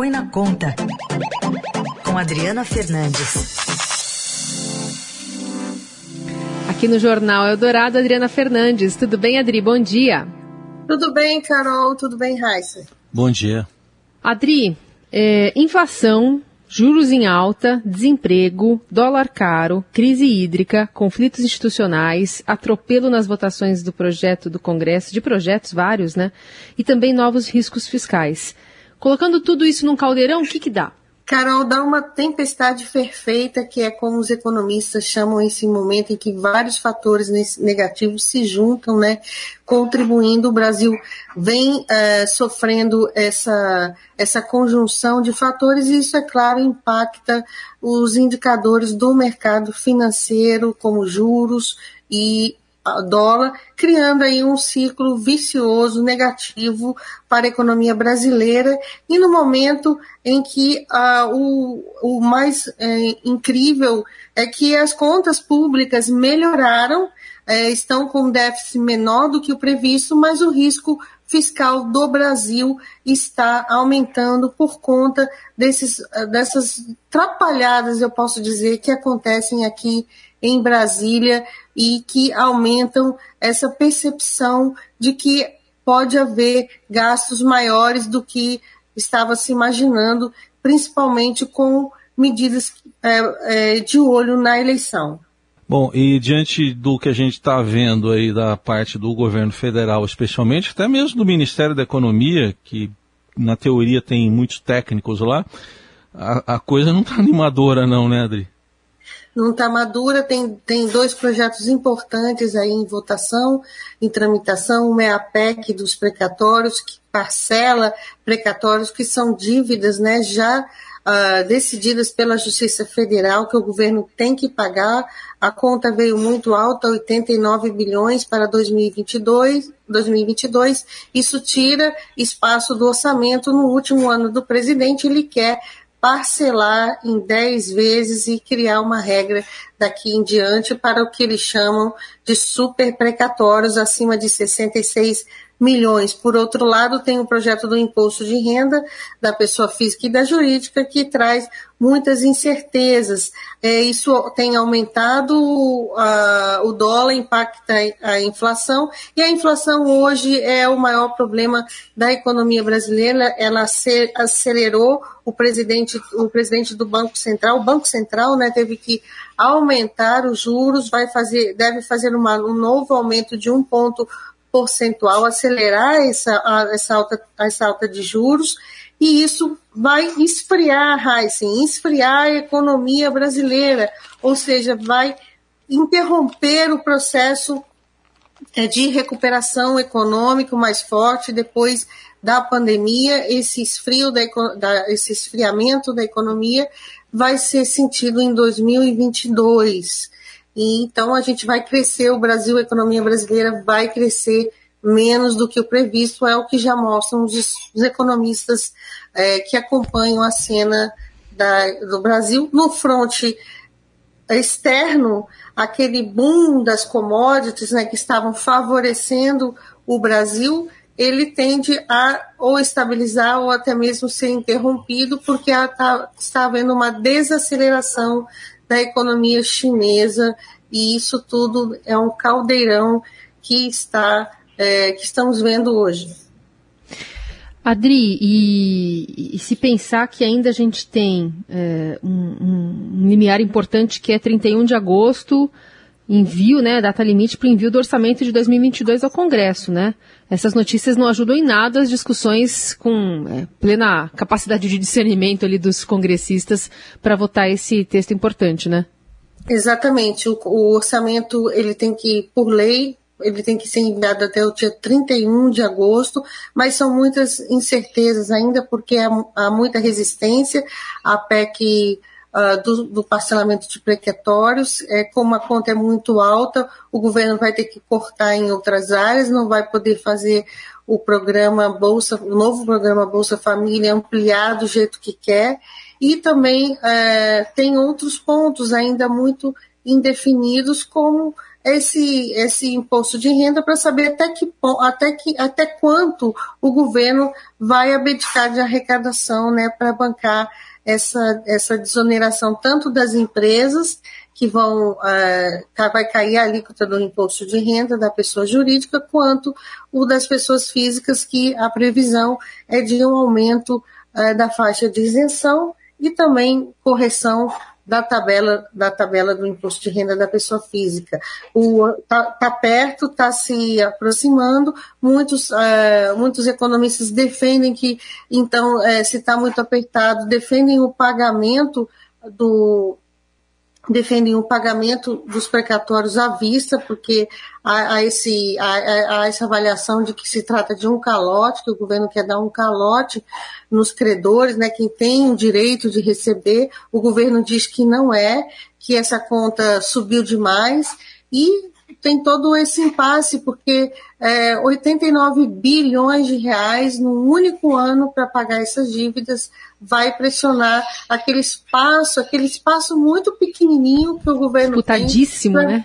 Põe na Conta, com Adriana Fernandes. Aqui no Jornal Eldorado, Adriana Fernandes. Tudo bem, Adri? Bom dia. Tudo bem, Carol? Tudo bem, Raíssa? Bom dia. Adri, é, inflação, juros em alta, desemprego, dólar caro, crise hídrica, conflitos institucionais, atropelo nas votações do projeto do Congresso, de projetos vários, né? E também novos riscos fiscais. Colocando tudo isso num caldeirão, o que, que dá? Carol, dá uma tempestade perfeita, que é como os economistas chamam esse momento em que vários fatores negativos se juntam, né, contribuindo. O Brasil vem uh, sofrendo essa, essa conjunção de fatores e isso, é claro, impacta os indicadores do mercado financeiro, como juros e dólar, criando aí um ciclo vicioso negativo para a economia brasileira. E no momento em que ah, o, o mais é, incrível é que as contas públicas melhoraram, é, estão com déficit menor do que o previsto, mas o risco fiscal do Brasil está aumentando por conta desses, dessas trapalhadas, eu posso dizer, que acontecem aqui em Brasília e que aumentam essa percepção de que pode haver gastos maiores do que estava se imaginando, principalmente com medidas é, é, de olho na eleição. Bom, e diante do que a gente está vendo aí da parte do governo federal, especialmente, até mesmo do Ministério da Economia, que na teoria tem muitos técnicos lá, a, a coisa não está animadora não, né, Adri? Não está madura, tem, tem dois projetos importantes aí em votação, em tramitação, uma é a PEC dos precatórios, que parcela precatórios que são dívidas né, já uh, decididas pela Justiça Federal, que o governo tem que pagar. A conta veio muito alta, 89 bilhões para 2022, 2022. Isso tira espaço do orçamento no último ano do presidente. Ele quer parcelar em 10 vezes e criar uma regra daqui em diante para o que eles chamam de super precatórios acima de 66 milhões. Por outro lado, tem o projeto do imposto de renda da pessoa física e da jurídica, que traz muitas incertezas. É, isso tem aumentado uh, o dólar, impacta a inflação, e a inflação hoje é o maior problema da economia brasileira. Ela acelerou o presidente, o presidente do Banco Central, o Banco Central né, teve que aumentar os juros, vai fazer, deve fazer uma, um novo aumento de um ponto percentual, acelerar essa, essa, alta, essa alta de juros, e isso vai esfriar, Heisen, esfriar a economia brasileira, ou seja, vai interromper o processo é, de recuperação econômica mais forte depois da pandemia, esse esfrio da, da, esse esfriamento da economia vai ser sentido em 2022. E então a gente vai crescer, o Brasil, a economia brasileira vai crescer menos do que o previsto, é o que já mostram os, os economistas é, que acompanham a cena da, do Brasil. No fronte externo, aquele boom das commodities né, que estavam favorecendo o Brasil, ele tende a ou estabilizar ou até mesmo ser interrompido, porque tá, está havendo uma desaceleração da economia chinesa, e isso tudo é um caldeirão que está é, que estamos vendo hoje. Adri, e, e, se pensar que ainda a gente tem é, um, um, limiar importante que é 31 de agosto, envio, né, data limite para o envio do orçamento de 2022 ao Congresso, né? Essas notícias não ajudam em nada as discussões com é, plena capacidade de discernimento ali dos congressistas para votar esse texto importante, né? Exatamente. O, o, orçamento ele tem que, por lei, ele tem que ser enviado até o dia 31 de agosto, mas são muitas incertezas ainda, porque há, há muita resistência à PEC uh, do, do, parcelamento de precatórios. É, como a conta é muito alta, o governo vai ter que cortar em outras áreas, não vai poder fazer o programa Bolsa, o novo programa Bolsa Família ampliar do jeito que quer. E também é, tem outros pontos ainda muito indefinidos, como esse, esse imposto de renda para saber até que, até que até quanto o governo vai abdicar de arrecadação né, para bancar essa, essa desoneração tanto das empresas que vão uh, vai cair a alíquota do imposto de renda da pessoa jurídica, quanto o das pessoas físicas, que a previsão é de um aumento uh, da faixa de isenção e também correção da tabela da tabela do imposto de renda da pessoa física. Está tá perto, está se aproximando. Muitos, uh, muitos economistas defendem que, então, uh, se está muito apertado, defendem o pagamento do, defendem o pagamento dos precatórios à vista, porque há, há esse, há, há, essa avaliação de que se trata de um calote, que o governo quer dar um calote nos credores, né, quem tem o direito de receber, o governo diz que não é, que essa conta subiu demais, e tem todo esse impasse, porque é, 89 bilhões de reais num único ano para pagar essas dívidas vai pressionar aquele espaço, aquele espaço muito pequenininho que o governo Disputadíssimo, tem. Pra, né?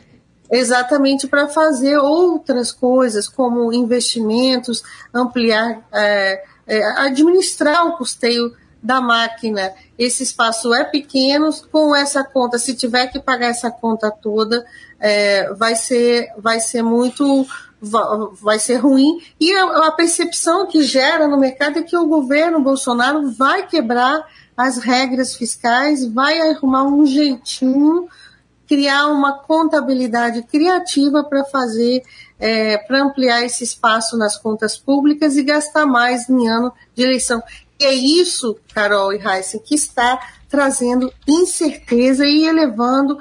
Exatamente para fazer outras coisas, como investimentos, ampliar, é, é, administrar o custeio da máquina. Esse espaço é pequeno, com essa conta, se tiver que pagar essa conta toda, é, vai, ser, vai ser muito vai ser ruim. E a, percepção que gera no mercado é que o governo Bolsonaro vai quebrar as regras fiscais, vai arrumar um jeitinho, criar uma contabilidade criativa para fazer, é, para ampliar esse espaço nas contas públicas e gastar mais em ano de eleição. É isso, Carol e Heisen, que está trazendo incerteza e elevando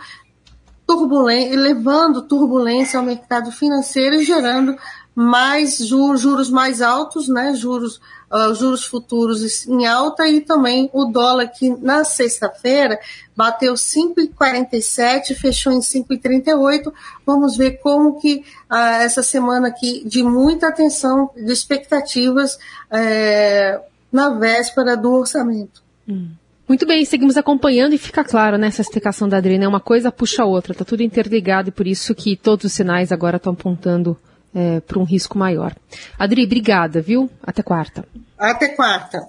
turbulência, levando turbulência ao mercado financeiro e gerando mais juros, juros mais altos, né, juros, uh, juros futuros em alta e também o dólar que na sexta-feira bateu 5,47, fechou em 5,38. Vamos ver como que uh, essa semana aqui de muita atenção, de expectativas uh, na véspera do orçamento. Hum. Muito bem, seguimos acompanhando e fica claro, né, essa explicação da Adriana, uma coisa puxa a outra, está tudo interligado e por isso que todos os sinais agora estão apontando é, para um risco maior. Adri, obrigada, viu? Até quarta. Até quarta.